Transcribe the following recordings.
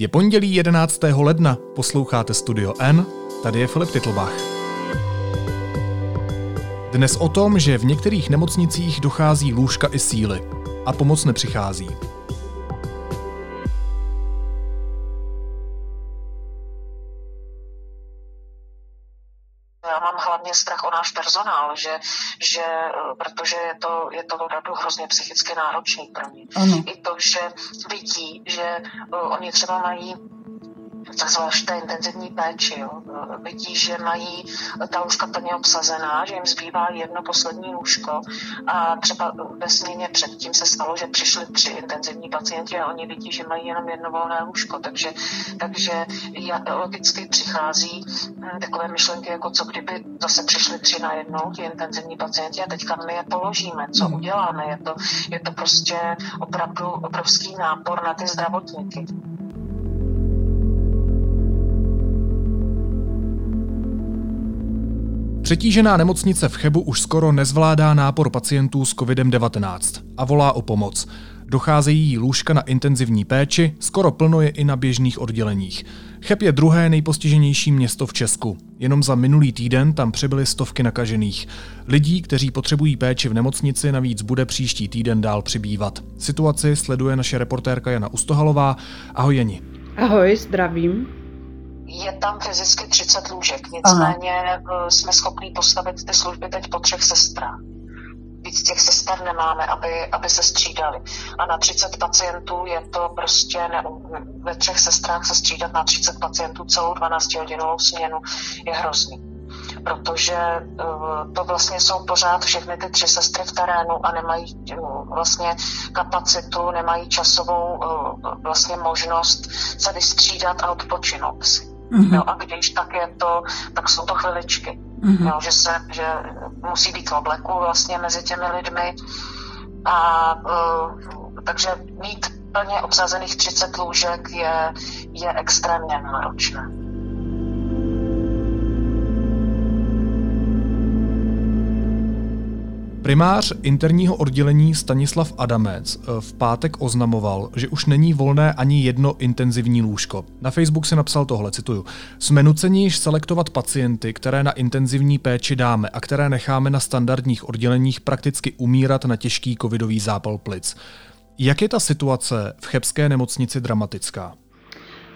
Je pondělí 11. ledna, posloucháte Studio N, tady je Filip Titlbach. Dnes o tom, že v některých nemocnicích dochází lůžka i síly a pomoc nepřichází. Hlavně strach o náš personál, že, že protože je to, je to opravdu hrozně psychicky náročný pro ně. Ano. I to, že vidí, že uh, oni třeba mají zvlášť té intenzivní péči. Jo. Vidí, že mají ta lůžka plně obsazená, že jim zbývá jedno poslední lůžko a třeba ve směně předtím se stalo, že přišli tři intenzivní pacienti a oni vidí, že mají jenom jedno volné lůžko, takže, takže logicky přichází hm, takové myšlenky, jako co kdyby zase přišli tři na jednou, ti intenzivní pacienti a teďka my je položíme, co hmm. uděláme. Je to, je to prostě opravdu obrovský nápor na ty zdravotníky. Přetížená nemocnice v Chebu už skoro nezvládá nápor pacientů s COVID-19 a volá o pomoc. Docházejí jí lůžka na intenzivní péči, skoro plno je i na běžných odděleních. Cheb je druhé nejpostiženější město v Česku. Jenom za minulý týden tam přibyly stovky nakažených. Lidí, kteří potřebují péči v nemocnici, navíc bude příští týden dál přibývat. Situaci sleduje naše reportérka Jana Ustohalová. Ahoj Jeni. Ahoj, zdravím je tam fyzicky 30 lůžek, nicméně Aha. Eh, jsme schopni postavit ty služby teď po třech sestrách. Víc těch sester nemáme, aby, aby se střídali. A na 30 pacientů je to prostě, ne, ve třech sestrách se střídat na 30 pacientů celou 12-hodinovou směnu je hrozný protože uh, to vlastně jsou pořád všechny ty tři sestry v terénu a nemají uh, vlastně kapacitu, nemají časovou vlastně možnost se vystřídat a odpočinout si. Mm-hmm. Jo, a když tak je to, tak jsou to chviličky. Mm-hmm. Jo, že, se, že musí být v obleku vlastně mezi těmi lidmi. A uh, takže mít plně obsazených 30 lůžek je, je extrémně náročné. Primář interního oddělení Stanislav Adamec eh, v pátek oznamoval, že už není volné ani jedno intenzivní lůžko. Na Facebook si napsal tohle, cituju. Jsme nuceni již selektovat pacienty, které na intenzivní péči dáme a které necháme na standardních odděleních prakticky umírat na těžký covidový zápal plic. Jak je ta situace v chebské nemocnici dramatická?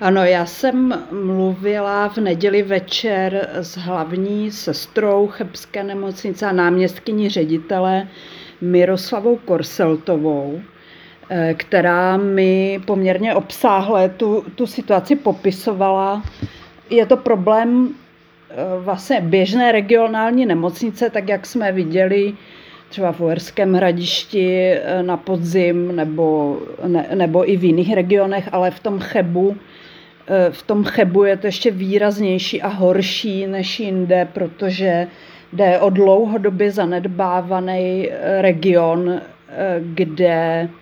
Ano, já jsem mluvila v neděli večer s hlavní sestrou Chebské nemocnice a náměstkyní ředitele Miroslavou Korseltovou, eh, která mi poměrně obsáhle tu, tu situaci popisovala. Je to problém eh, vlastně běžné regionální nemocnice, tak jak jsme viděli třeba v Uherském hradišti eh, na podzim nebo, ne, nebo i v jiných regionech, ale v tom Chebu v tom Chebu je to ještě výraznější a horší než jinde, protože jde o dlouhodobě zanedbávaný eh, region, eh, kde Eh,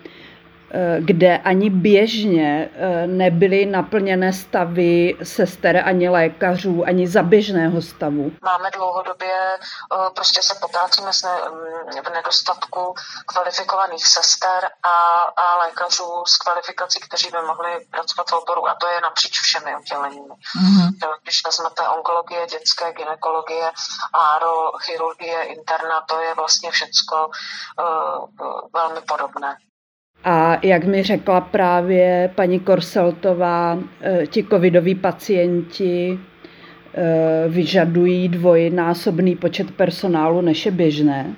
kde ani běžně eh, nebyly naplněné stavy sester ani lékařů, ani za běžného stavu. Máme dlouhodobě, eh, prostě se potácíme mm, v nedostatku kvalifikovaných sester a, a lékařů s kvalifikací, kteří by mohli pracovat v oboru a to je napříč všemi odděleními. Mm-hmm. Když vezmete onkologie, dětské gynekologie, áro, chirurgie, interna, to je vlastně všecko uh, velmi podobné. A jak mi řekla právě paní Korseltová, eh, ti covidoví pacienti eh, vyžadují dvojnásobný počet personálu, než je běžné.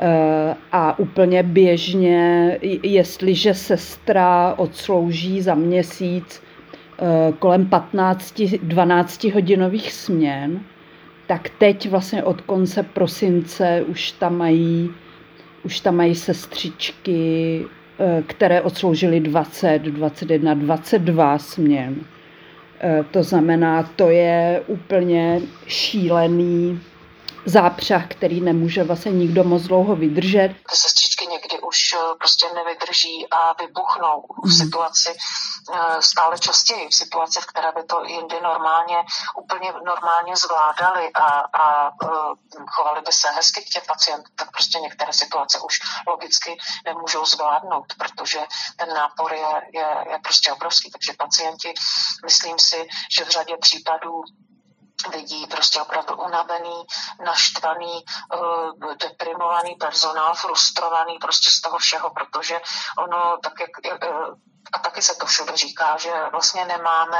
Eh, a úplně běžně, jestliže sestra odslouží za měsíc kolem 15-12 hodinových směn, tak teď vlastně od konce prosince už tam mají, už tam mají sestřičky které odsloužily 20, 21, 22 směn. Eh, to znamená, to je úplně šílený zápřah, který nemůže vlastně nikdo moc dlouho vydržet. Sestřičky někdy už eh, prostě nevydrží a vybuchnou v mm. situaci, stále častěji v situaci, v které by to jindy normálně, úplně normálně zvládali a, a chovali by se hezky k těm pacientům, tak prostě některé situace už logicky nemůžou zvládnout, protože ten nápor je, je, je prostě obrovský. Takže pacienti, myslím si, že v řadě případů lidí prostě opravdu unavený, naštvaný, eh, deprimovaný personál, frustrovaný prostě z toho všeho, protože ono tak, jak eh, a taky se to všude říká, že vlastně nemáme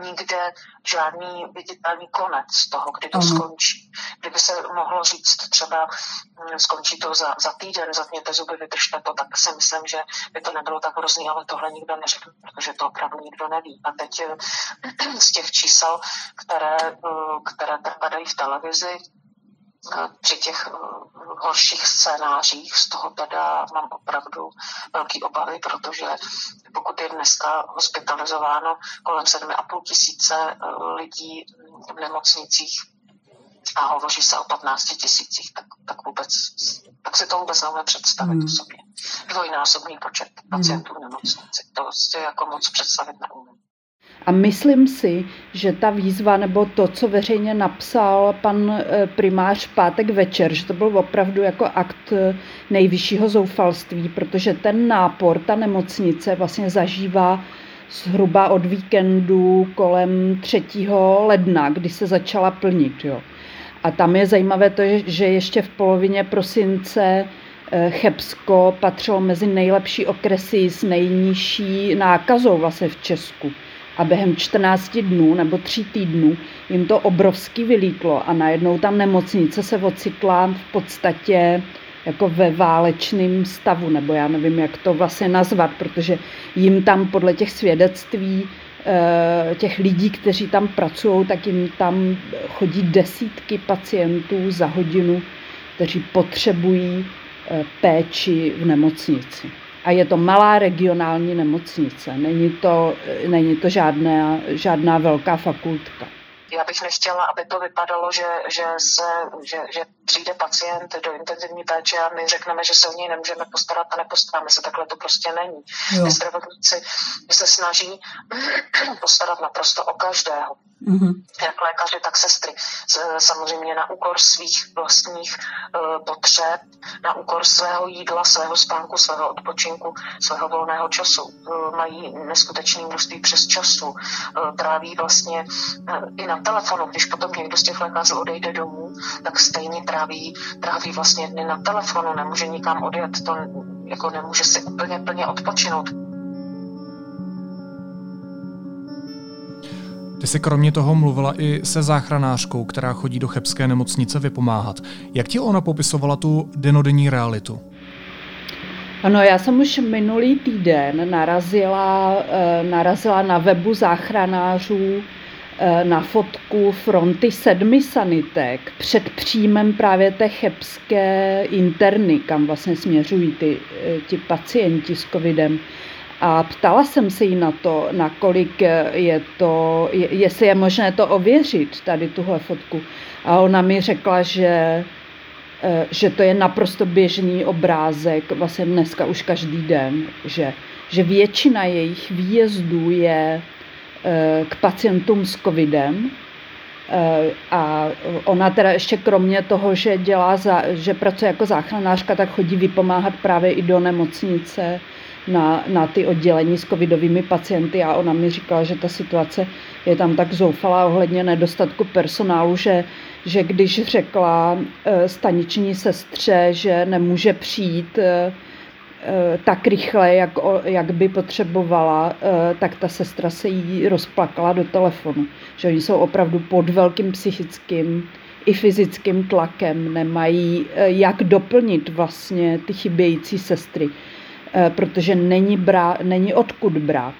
nikde žádný viditelný konec toho, kdy to uh-huh. skončí. Kdyby se mohlo říct třeba, hm, skončí to za, za týden, zatněte zuby, vydržte to, tak si myslím, že by to nebylo tak hrozný, ale tohle nikdo neřekne, protože to opravdu nikdo neví. A teď eh, z těch čísel, které, eh, které padají v televizi, při těch eh, horších scénářích z toho teda mám opravdu velký obavy, protože pokud je dneska hospitalizováno kolem 7,5 tisíce eh, lidí v nemocnicích a hovoří se o 15 tisících, tak, tak vůbec, tak si to vůbec neumím představit hmm. sobě. Dvojnásobný počet pacientů v nemocnici. To si jako moc představit neumím. A myslím si, že ta výzva nebo to, co veřejně napsal pan eh, primář pátek večer, že to byl opravdu jako akt eh, nejvyššího zoufalství, protože ten nápor, ta nemocnice vlastně zažívá zhruba od víkendu kolem 3. ledna, kdy se začala plnit. Jo. A tam je zajímavé to, že ještě v polovině prosince eh, Chebsko patřilo mezi nejlepší okresy s nejnižší nákazou vlastně v Česku a během 14 dnů nebo 3 týdnů jim to obrovsky vylítlo a najednou tam nemocnice se ocitla v podstatě jako ve válečném stavu, nebo já nevím, jak to vlastně nazvat, protože jim tam podle těch svědectví eh, těch lidí, kteří tam pracují, tak jim tam chodí desítky pacientů za hodinu, kteří potřebují eh, péči v nemocnici a je to malá regionální nemocnice. Není to, není to žádná, žádná velká fakultka. Já bych nechtěla, aby to vypadalo, že, že, se, že, že přijde pacient do intenzivní péče a my řekneme, že se o něj nemůžeme postarat a nepostaráme se. Takhle to prostě není. Jo. My zdravotníci se snaží postarat naprosto o každého. Mm-hmm. Jak lékaři, tak sestry. Samozřejmě na úkor svých vlastních uh, potřeb, na úkor svého jídla, svého spánku, svého odpočinku, svého volného času. Uh, mají neskutečný množství přes času. Uh, tráví vlastně i na telefonu, když potom někdo z těch lékařů odejde domů, tak stejně tráví, tráví vlastně dny na telefonu, nemůže nikam odjet, to jako nemůže si úplně plně odpočinout. Ty jsi kromě toho mluvila i se záchranářkou, která chodí do chebské nemocnice vypomáhat. Jak ti ona popisovala tu denodenní realitu? Ano, já jsem už minulý týden narazila, eh, narazila na webu záchranářů na fotku fronty sedmi sanitek před příjmem právě té chebské interny, kam vlastně směřují ty, eh, ti pacienti s covidem. A ptala jsem se jí na to, nakolik je to, jestli je možné to ověřit, tady tuhle fotku. A ona mi řekla, že, eh, že to je naprosto běžný obrázek, vlastně dneska už každý den, že, že většina jejich výjezdů je eh, k pacientům s covidem, eh, a ona teda ještě kromě toho, že, dělá za, že pracuje jako záchranářka, tak chodí vypomáhat právě i do nemocnice na, na ty oddělení s covidovými pacienty. A ona mi říkala, že ta situace je tam tak zoufalá ohledně nedostatku personálu, že, že když řekla e, staniční sestře, že nemůže přijít e, tak rychle, jak, jak by potřebovala, tak ta sestra se jí rozplakala do telefonu. Že oni jsou opravdu pod velkým psychickým i fyzickým tlakem, nemají jak doplnit vlastně ty chybějící sestry. Eh, protože není, brá, není odkud brát.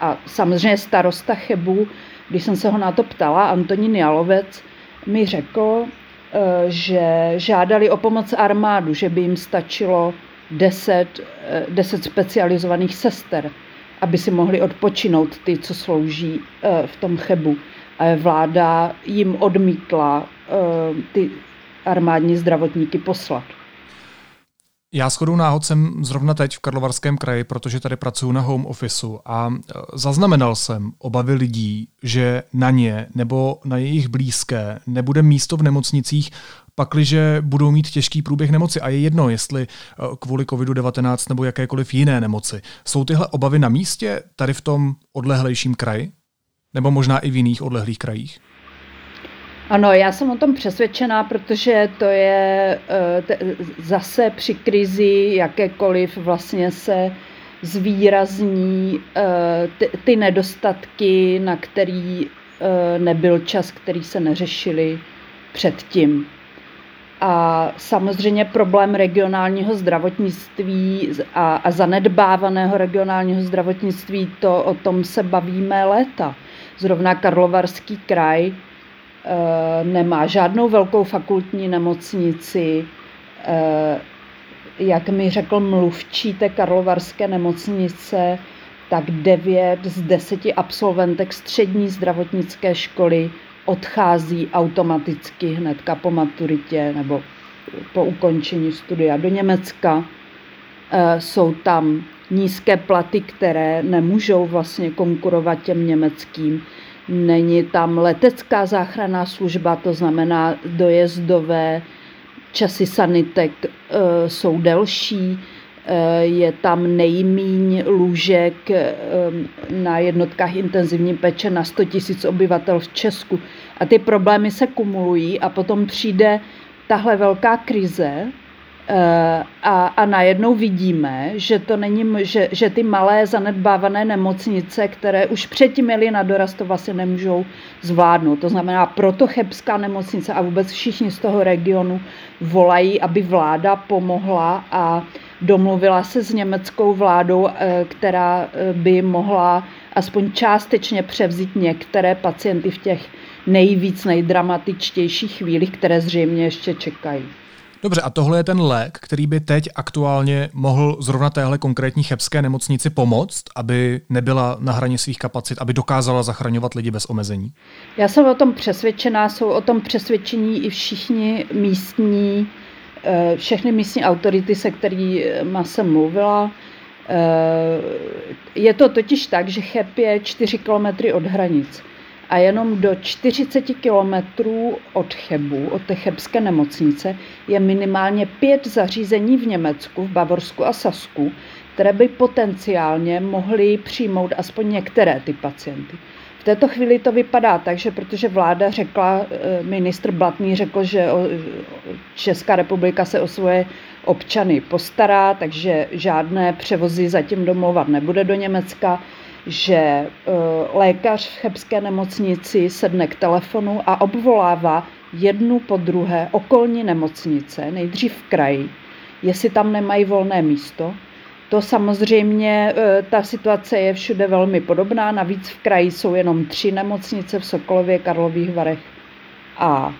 A samozřejmě starosta Chebu, když jsem se ho na to ptala, Antonín Jalovec mi řekl, eh, že žádali o pomoc armádu, že by jim stačilo 10, 10 eh, specializovaných sester, aby si mohli odpočinout ty, co slouží v tom Chebu. A vláda jim odmítla ty armádní zdravotníky poslat. Já shodou náhod jsem zrovna teď v Karlovarském kraji, protože tady pracuji na home officeu a zaznamenal jsem obavy lidí, že na ně nebo na jejich blízké nebude místo v nemocnicích, pakliže budou mít těžký průběh nemoci. A je jedno, jestli e, kvůli COVID-19 nebo jakékoliv jiné nemoci. Jsou tyhle obavy na místě tady v tom odlehlejším kraji? Nebo možná i v jiných odlehlých krajích? Ano, já jsem o tom přesvědčená, protože to je eh, zase při krizi jakékoliv vlastně se zvýrazní eh, ty nedostatky, na který eh, nebyl čas, který se neřešili předtím. A samozřejmě problém regionálního zdravotnictví a, a zanedbávaného regionálního zdravotnictví, to o tom se bavíme léta. Zrovna Karlovarský kraj Eh, nemá žádnou velkou fakultní nemocnici. Eh, jak mi řekl mluvčí té Karlovarské nemocnice, tak devět z deseti absolventek střední zdravotnické školy odchází automaticky hnedka po maturitě nebo po ukončení studia do Německa. Eh, jsou tam nízké platy, které nemůžou vlastně konkurovat těm německým. Není tam letecká záchranná služba, to znamená dojezdové časy sanitek e, jsou delší, e, je tam nejmíň lůžek e, na jednotkách intenzivní péče na 100 000 obyvatel v Česku. A ty problémy se kumulují a potom přijde tahle velká krize, Eh, a, a najednou vidíme, že to není, že, že ty malé zanedbávané nemocnice, které už předtím měly na dorast, to vlastně nemůžou zvládnout. To znamená, proto Chebská nemocnice a vůbec všichni z toho regionu volají, aby vláda pomohla a domluvila se s německou vládou, eh, která eh, by mohla aspoň částečně převzít některé pacienty v těch nejvíc nejdramatičtějších chvílích, které zřejmě ještě čekají. Dobře, a tohle je ten lék, který by teď aktuálně mohl zrovna téhle konkrétní chebské nemocnici pomoct, aby nebyla na hraně svých kapacit, aby dokázala zachraňovat lidi bez omezení? Já jsem o tom přesvědčená, jsou o tom přesvědčení i všichni místní, eh, všechny místní autority, se kterými jsem mluvila. Eh, je to totiž tak, že Cheb je 4 kilometry od hranic a jenom do 40 kilometrů od Chebu, od té chebské nemocnice, je minimálně pět zařízení v Německu, v Bavorsku a Sasku, které by potenciálně mohly přijmout aspoň některé ty pacienty. V této chvíli to vypadá tak, že protože vláda řekla, eh, ministr Blatný řekl, že Česká republika se o svoje občany postará, takže žádné převozy zatím domlouvat nebude do Německa že eh, lékař v chebské nemocnici sedne k telefonu a obvolává jednu po druhé okolní nemocnice, nejdřív v kraji, jestli tam nemají volné místo. To samozřejmě, eh, ta situace je všude velmi podobná, navíc v kraji jsou jenom tři nemocnice v Sokolově, Karlových Varech a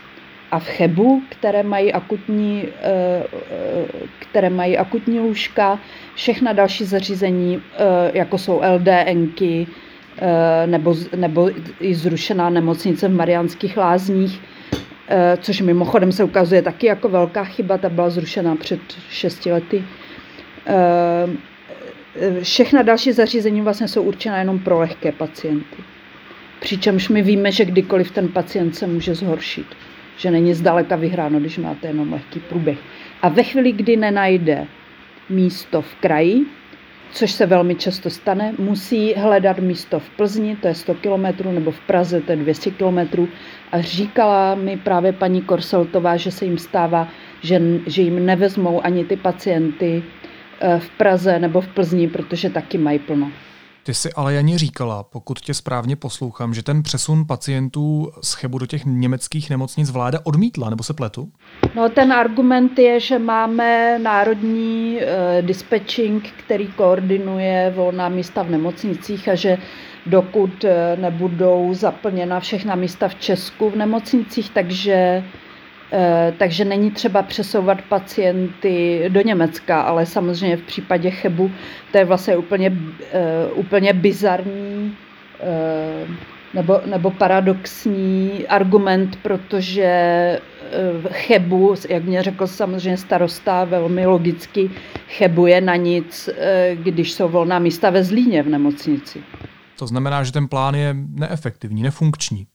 a v Chebu, které mají akutní, eh, eh, které mají akutní lůžka, všechna další zařízení, jako jsou LDNky, nebo, nebo i zrušená nemocnice v Mariánských lázních, což mimochodem se ukazuje taky jako velká chyba, ta byla zrušena před šesti lety. Všechna další zařízení vlastně jsou určená jenom pro lehké pacienty. Přičemž my víme, že kdykoliv ten pacient se může zhoršit že není zdaleka vyhráno, když máte jenom lehký průběh. A ve chvíli, kdy nenajde místo v kraji, což se velmi často stane, musí hledat místo v Plzni, to je 100 km, nebo v Praze, to je 200 km. A říkala mi právě paní Korseltová, že se jim stává, že, že jim nevezmou ani ty pacienty v Praze nebo v Plzni, protože taky mají plno. Ty jsi ale Janě říkala, pokud tě správně poslouchám, že ten přesun pacientů z Chebu do těch německých nemocnic vláda odmítla, nebo se pletu? No ten argument je, že máme národní uh, dispatching, který koordinuje volná místa v nemocnicích a že dokud eh, nebudou zaplněna všechna místa v Česku v nemocnicích, takže Eh, takže není třeba přesouvat pacienty do Německa, ale samozřejmě v případě Chebu to je vlastně úplně, eh, úplně bizarní eh, nebo, nebo paradoxní argument, protože Chebu, jak mě řekl samozřejmě starosta, velmi logicky chebuje na nic, když jsou volná místa ve Zlíně v nemocnici. To znamená, že ten plán je neefektivní, nefunkční.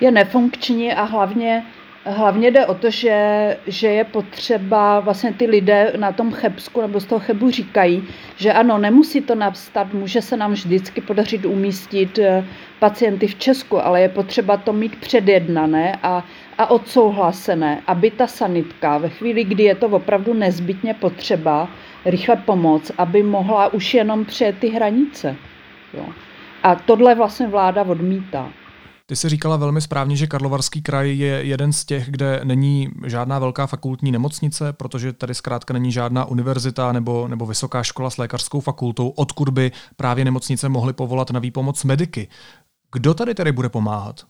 Je nefunkční a hlavně Hlavně jde o to, že, že je potřeba, vlastně ty lidé na tom Chebsku nebo z toho Chebu říkají, že ano, nemusí to nastat, může se nám vždycky podařit umístit eh, pacienty v Česku, ale je potřeba to mít předjednané a, a odsouhlasené, aby ta sanitka ve chvíli, kdy je to opravdu nezbytně potřeba, rychle pomoct, aby mohla už jenom přejet ty hranice. Jo. A tohle vlastně vláda odmítá. Ty jsi říkala velmi správně, že Karlovarský kraj je jeden z těch, kde není žádná velká fakultní nemocnice, protože tady zkrátka není žádná univerzita nebo, nebo vysoká škola s lékařskou fakultou, odkud by právě nemocnice mohly povolat na výpomoc mediky. Kdo tady tedy bude pomáhat?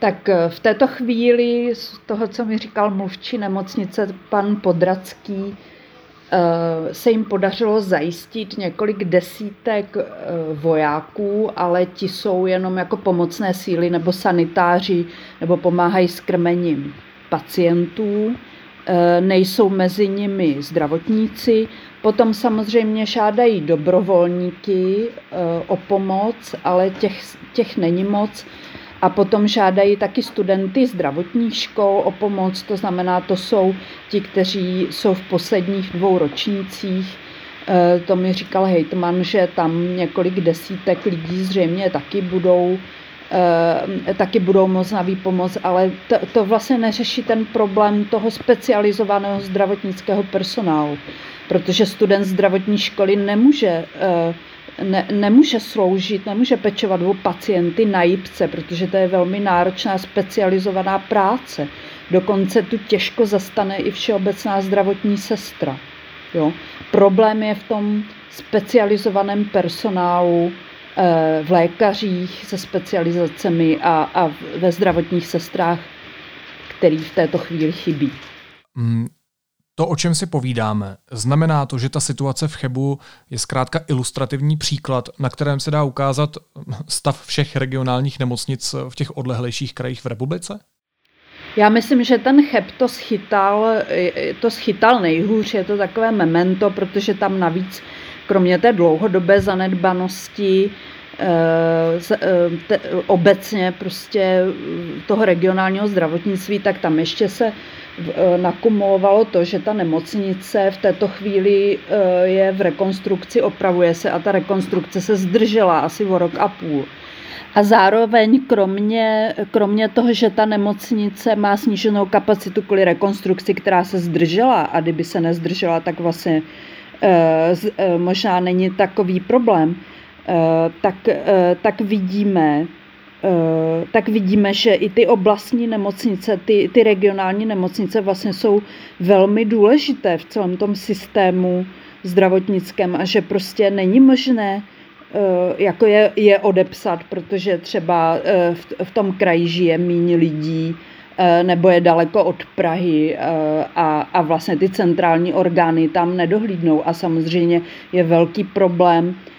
Tak eh, v této chvíli z toho, co mi říkal mluvčí nemocnice, pan Podracký, se jim podařilo zajistit několik desítek eh, vojáků, ale ti jsou jenom jako pomocné síly nebo sanitáři, nebo pomáhají s krmením pacientů. Eh, nejsou mezi nimi zdravotníci. Potom samozřejmě žádají dobrovolníky o pomoc, ale těch, těch není moc a potom žádají taky studenty zdravotních škol o pomoc, to znamená, to jsou ti, kteří jsou v posledních dvou ročnících. E, to mi říkal hejtman, že tam několik desítek lidí zřejmě taky budou e, taky budou moc na výpomoc, ale to, to vlastně neřeší ten problém toho specializovaného zdravotnického personálu, protože student zdravotní školy nemůže e, ne, nemůže sloužit, nemůže pečovat o pacienty na jípce, protože to je velmi náročná specializovaná práce. Dokonce tu těžko zastane i všeobecná zdravotní sestra. Jo. Problém je v tom specializovaném personálu, eh, v lékařích se specializacemi a, a ve zdravotních sestrách, který v této chvíli chybí. To, o čem si povídáme, znamená to, že ta situace v Chebu je zkrátka ilustrativní příklad, na kterém se dá ukázat stav všech regionálních nemocnic v těch odlehlejších krajích v republice? Já myslím, že ten Cheb to schytal, to schytal nejhůř, je to takové memento, protože tam navíc, kromě té dlouhodobé zanedbanosti, eh, eh, obecně prostě toho regionálního zdravotnictví, tak tam ještě se nakumulovalo to, že ta nemocnice v této chvíli eh, je v rekonstrukci, opravuje se a ta rekonstrukce se zdržela asi o rok a půl. A zároveň kromě, kromě toho, že ta nemocnice má sníženou kapacitu kvůli rekonstrukci, která se zdržela a kdyby se nezdržela, tak vlastně e, možná není takový problém, tak, tak vidíme, Eh, tak vidíme, že i ty oblastní nemocnice, ty, ty regionální nemocnice vlastně jsou velmi důležité v celém tom systému zdravotnickém a že prostě není možné eh, jako je, je odepsat, protože třeba eh, v, v tom kraji žije méně lidí, nebo je daleko od Prahy a, a vlastně ty centrální orgány tam nedohlídnou. A samozřejmě je velký problém Eh,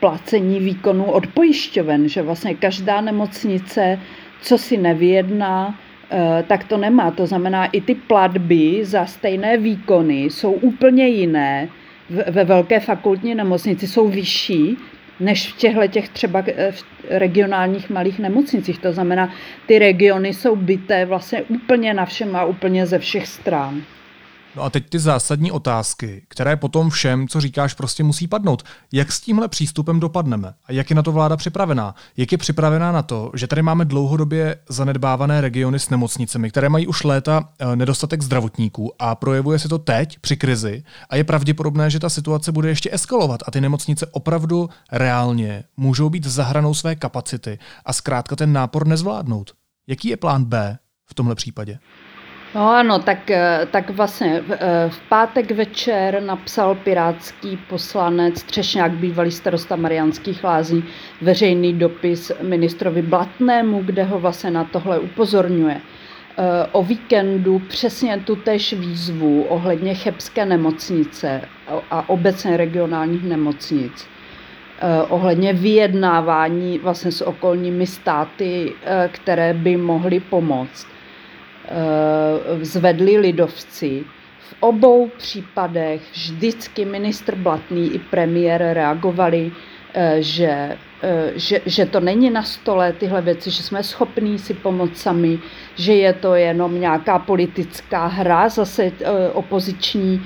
placení výkonů od pojišťoven, že vlastně každá nemocnice, co si nevyjedná, eh, tak to nemá. To znamená, i ty platby za stejné výkony jsou úplně jiné. Ve velké fakultní nemocnici jsou vyšší než v těchto těch třeba eh, v regionálních malých nemocnicích. To znamená, ty regiony jsou byté vlastně úplně na všem a úplně ze všech stran. No a teď ty zásadní otázky, které potom všem, co říkáš, prostě musí padnout. Jak s tímhle přístupem dopadneme? A jak je na to vláda připravená? Jak je připravená na to, že tady máme dlouhodobě zanedbávané regiony s nemocnicemi, které mají už léta eh, nedostatek zdravotníků a projevuje se to teď při krizi a je pravděpodobné, že ta situace bude ještě eskalovat a ty nemocnice opravdu reálně můžou být za hranou své kapacity a zkrátka ten nápor nezvládnout. Jaký je plán B v tomhle případě? No ano, tak, eh, tak vlastně v, eh, v pátek večer napsal pirátský poslanec Třešňák, bývalý starosta Mariánských lázní, veřejný dopis ministrovi Blatnému, kde ho vlastně na tohle upozorňuje. Eh, o víkendu přesně tu tež výzvu ohledně chebské nemocnice a obecně regionálních nemocnic ohledně vyjednávání vlastně s okolními státy, které by mohly pomoct. Zvedli lidovci. V obou případech vždycky ministr Blatný i premiér reagovali, že Eh, že, že to není na stole tyhle věci, že jsme schopní si pomoct sami, že je to jenom nějaká politická hra, zase eh, opoziční.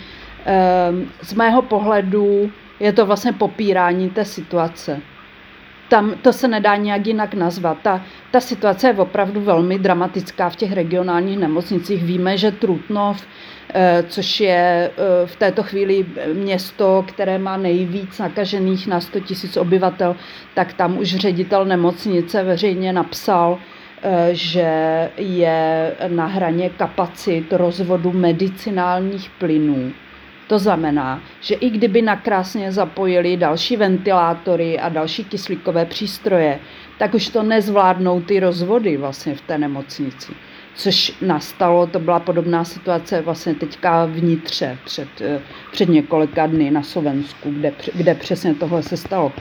Z mého pohledu je to vlastně popírání té situace. Tam to se nedá nějak jinak nazvat. Ta, ta situace je opravdu velmi dramatická v těch regionálních nemocnicích. Víme, že Trutnov Eh, což je eh, v této chvíli město, které má nejvíc nakažených na 100 000 obyvatel, tak tam už ředitel nemocnice veřejně napsal, eh, že je na hraně kapacit rozvodu medicinálních plynů. To znamená, že i kdyby nakrásně zapojili další ventilátory a další kyslíkové přístroje, tak už to nezvládnou ty rozvody vlastně v té nemocnici což nastalo, to byla podobná situace vlastně teďka vnitře před, před několika dny na Slovensku, kde, kde přesně tohle se stalo.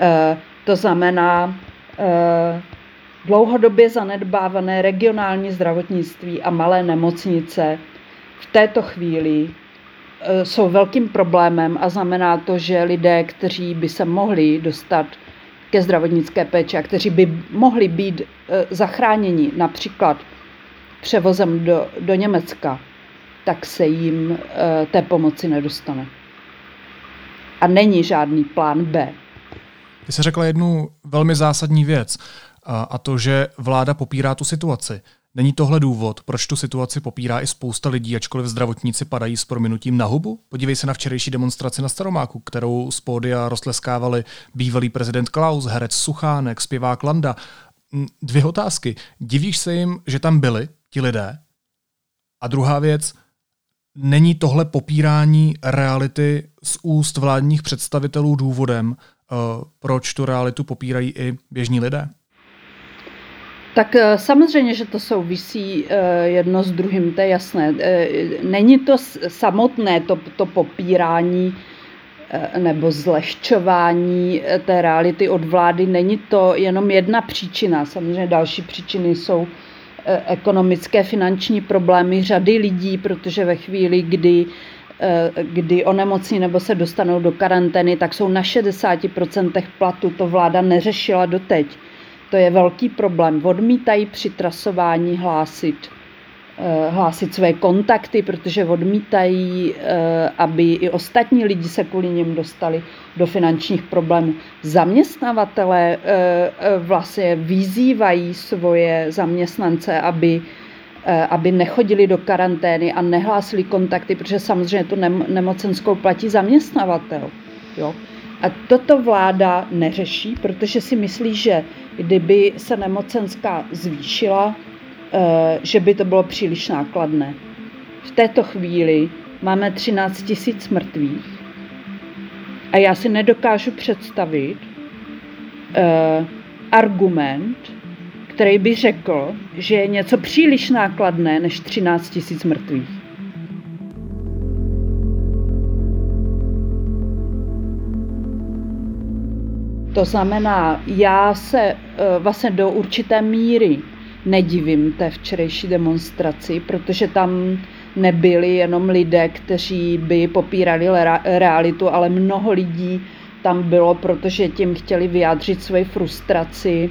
E, to znamená e, dlouhodobě zanedbávané regionální zdravotnictví a malé nemocnice v této chvíli jsou velkým problémem a znamená to, že lidé, kteří by se mohli dostat ke zdravotnické péči a kteří by mohli být e, zachráněni například převozem do, do Německa, tak se jim e, té pomoci nedostane. A není žádný plán B. Ty jsi řekla jednu velmi zásadní věc, a to, že vláda popírá tu situaci. Není tohle důvod, proč tu situaci popírá i spousta lidí, ačkoliv zdravotníci padají s prominutím na hubu? Podívej se na včerejší demonstraci na Staromáku, kterou z pódia rozleskávali bývalý prezident Klaus, herec Suchánek, zpěvák Landa. Dvě otázky. Divíš se jim, že tam byli, ti lidé? A druhá věc, není tohle popírání reality z úst vládních představitelů důvodem, uh, proč tu realitu popírají i běžní lidé? Tak eh, samozřejmě, že to souvisí eh, jedno s druhým, to je jasné. Není to samotné to, to popírání nebo zlehčování té reality od vlády, není to jenom jedna příčina. Samozřejmě další příčiny jsou Eh, ekonomické finanční problémy řady lidí, protože ve chvíli, kdy eh, kdy onemocní nebo se dostanou do karantény, tak jsou na 60% platu. To vláda neřešila doteď. To je velký problém. Odmítají při trasování hlásit Eh, hlásit své kontakty, protože odmítají, eh, aby i ostatní lidi se kvůli něm dostali do finančních problémů. Zaměstnavatele eh, vlastně vyzývají svoje zaměstnance, aby aby nechodili do karantény a nehlásili kontakty, protože samozřejmě tu nemocenskou platí zaměstnavatel. Jo? A toto vláda neřeší, protože si myslí, že kdyby se nemocenská zvýšila, Eh, že by to bylo příliš nákladné. V této chvíli máme 13 tisíc mrtvých a já si nedokážu představit uh, argument, který by řekl, že je něco příliš nákladné než 13 tisíc mrtvých. To znamená, já se uh, vlastně do určité míry nedivím té včerejší demonstraci, protože tam nebyli jenom lidé, kteří by popírali realitu, ale mnoho lidí tam bylo, protože tím chtěli vyjádřit svoji frustraci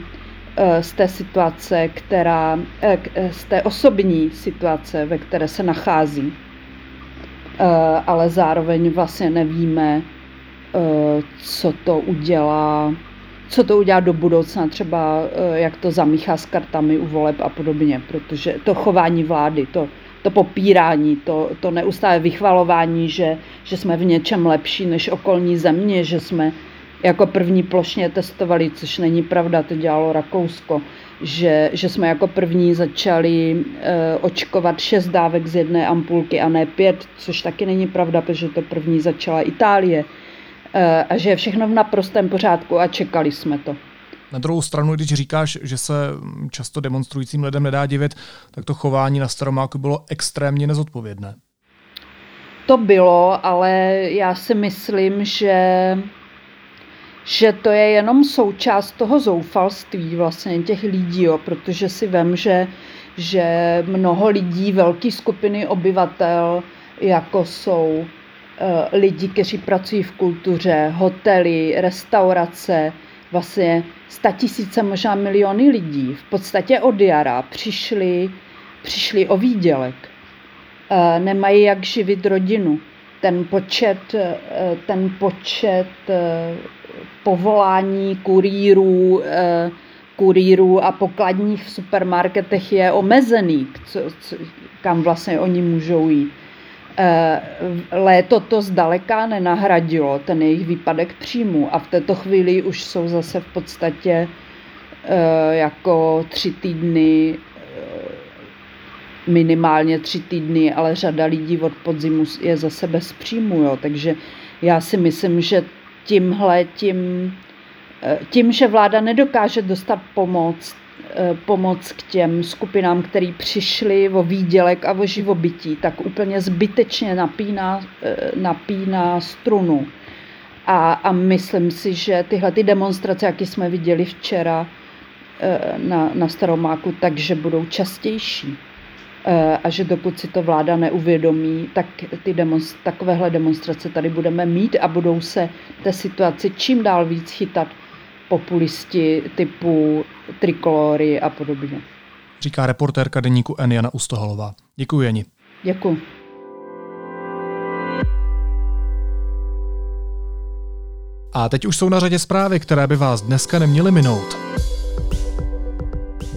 eh, z té situace, která, eh, z té osobní situace, ve které se nachází. Ale zároveň vlastně nevíme, co to udělá co to udělá do budoucna, třeba eh, jak to zamíchá s kartami u voleb a podobně, protože to chování vlády, to, to popírání, to, to neustále vychvalování, že, že jsme v něčem lepší než okolní země, že jsme jako první plošně testovali, což není pravda, to dělalo Rakousko, že, že jsme jako první začali e, očkovat šest dávek z jedné ampulky a ne pět, což taky není pravda, protože to první začala Itálie. Eh, a že je všechno v naprostém pořádku a čekali jsme to. Na druhou stranu, když říkáš, že se často demonstrujícím lidem nedá divit, tak to chování na Staromáku bylo extrémně nezodpovědné. To bylo, ale já si myslím, že, že to je jenom součást toho zoufalství vlastně těch lidí, jo, protože si vím, že že mnoho lidí, velké skupiny obyvatel, jako jsou lidi, kteří pracují v kultuře, hotely, restaurace, vlastně tisíce, možná miliony lidí v podstatě od jara přišli, přišli o výdělek. Eh, nemají jak živit rodinu. Ten počet, eh, ten počet povolání kurýrů, kurýrů a pokladních v supermarketech je omezený, co, co, kam vlastně oni můžou jít. Eh, léto to zdaleka nenahradilo, ten jejich výpadek příjmu a v této chvíli už jsou zase v podstatě eh, jako tři týdny, eh, minimálně tři týdny, ale řada lidí od podzimu je zase bez příjmu, jo. takže já si myslím, že tímhle tím tím, že vláda nedokáže dostat pomoc, pomoc k těm skupinám, který přišli o výdělek a o živobytí, tak úplně zbytečně napíná, eh, napíná strunu. A, a myslím si, že tyhle ty demonstrace, jaký jsme viděli včera eh, na, na Staromáku, takže budou častější. A že dokud si to vláda neuvědomí, tak ty demonst- takovéhle demonstrace tady budeme mít a budou se té situaci čím dál víc chytat populisti typu trikolory a podobně. Říká reportérka deníku N. Jana Ustohalová. Děkuji, Jeni. Děkuji. A teď už jsou na řadě zprávy, které by vás dneska neměly minout.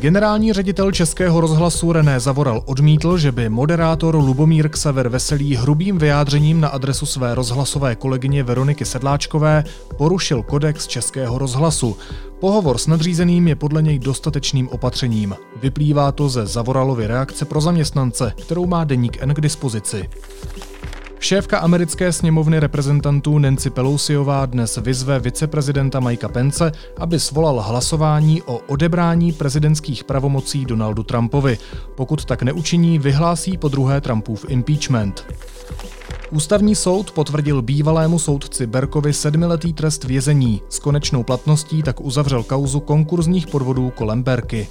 Generální ředitel Českého rozhlasu René Zavoral odmítl, že by moderátor Lubomír Ksaver Veselý hrubým vyjádřením na adresu své rozhlasové kolegyně Veroniky Sedláčkové porušil kodex Českého rozhlasu. Pohovor s nadřízeným je podle něj dostatečným opatřením. Vyplývá to ze Zavoralovy reakce pro zaměstnance, kterou má deník N k dispozici. Šéfka americké sněmovny reprezentantů Nancy Pelosiová dnes vyzve viceprezidenta Mikea Pence, aby svolal hlasování o odebrání prezidentských pravomocí Donaldu Trumpovi. Pokud tak neučiní, vyhlásí po druhé Trumpův impeachment. Ústavní soud potvrdil bývalému soudci Berkovi sedmiletý trest vězení. S konečnou platností tak uzavřel kauzu konkurzních podvodů kolem Berky.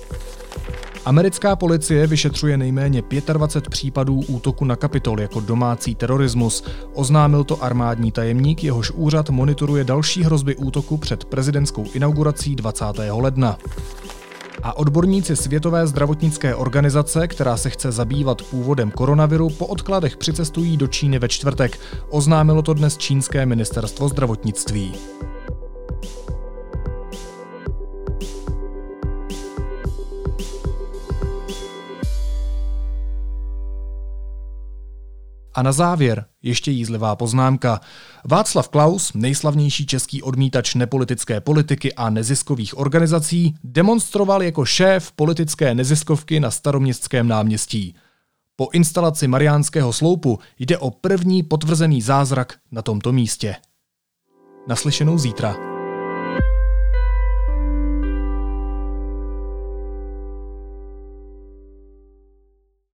Americká policie vyšetřuje nejméně 25 případů útoku na Kapitol jako domácí terorismus. Oznámil to armádní tajemník, jehož úřad monitoruje další hrozby útoku před prezidentskou inaugurací 20. ledna. A odborníci Světové zdravotnické organizace, která se chce zabývat původem koronaviru, po odkladech přicestují do Číny ve čtvrtek. Oznámilo to dnes čínské ministerstvo zdravotnictví. A na závěr ještě jízlivá poznámka. Václav Klaus, nejslavnější český odmítač nepolitické politiky a neziskových organizací, demonstroval jako šéf politické neziskovky na staroměstském náměstí. Po instalaci Mariánského sloupu jde o první potvrzený zázrak na tomto místě. Naslyšenou zítra.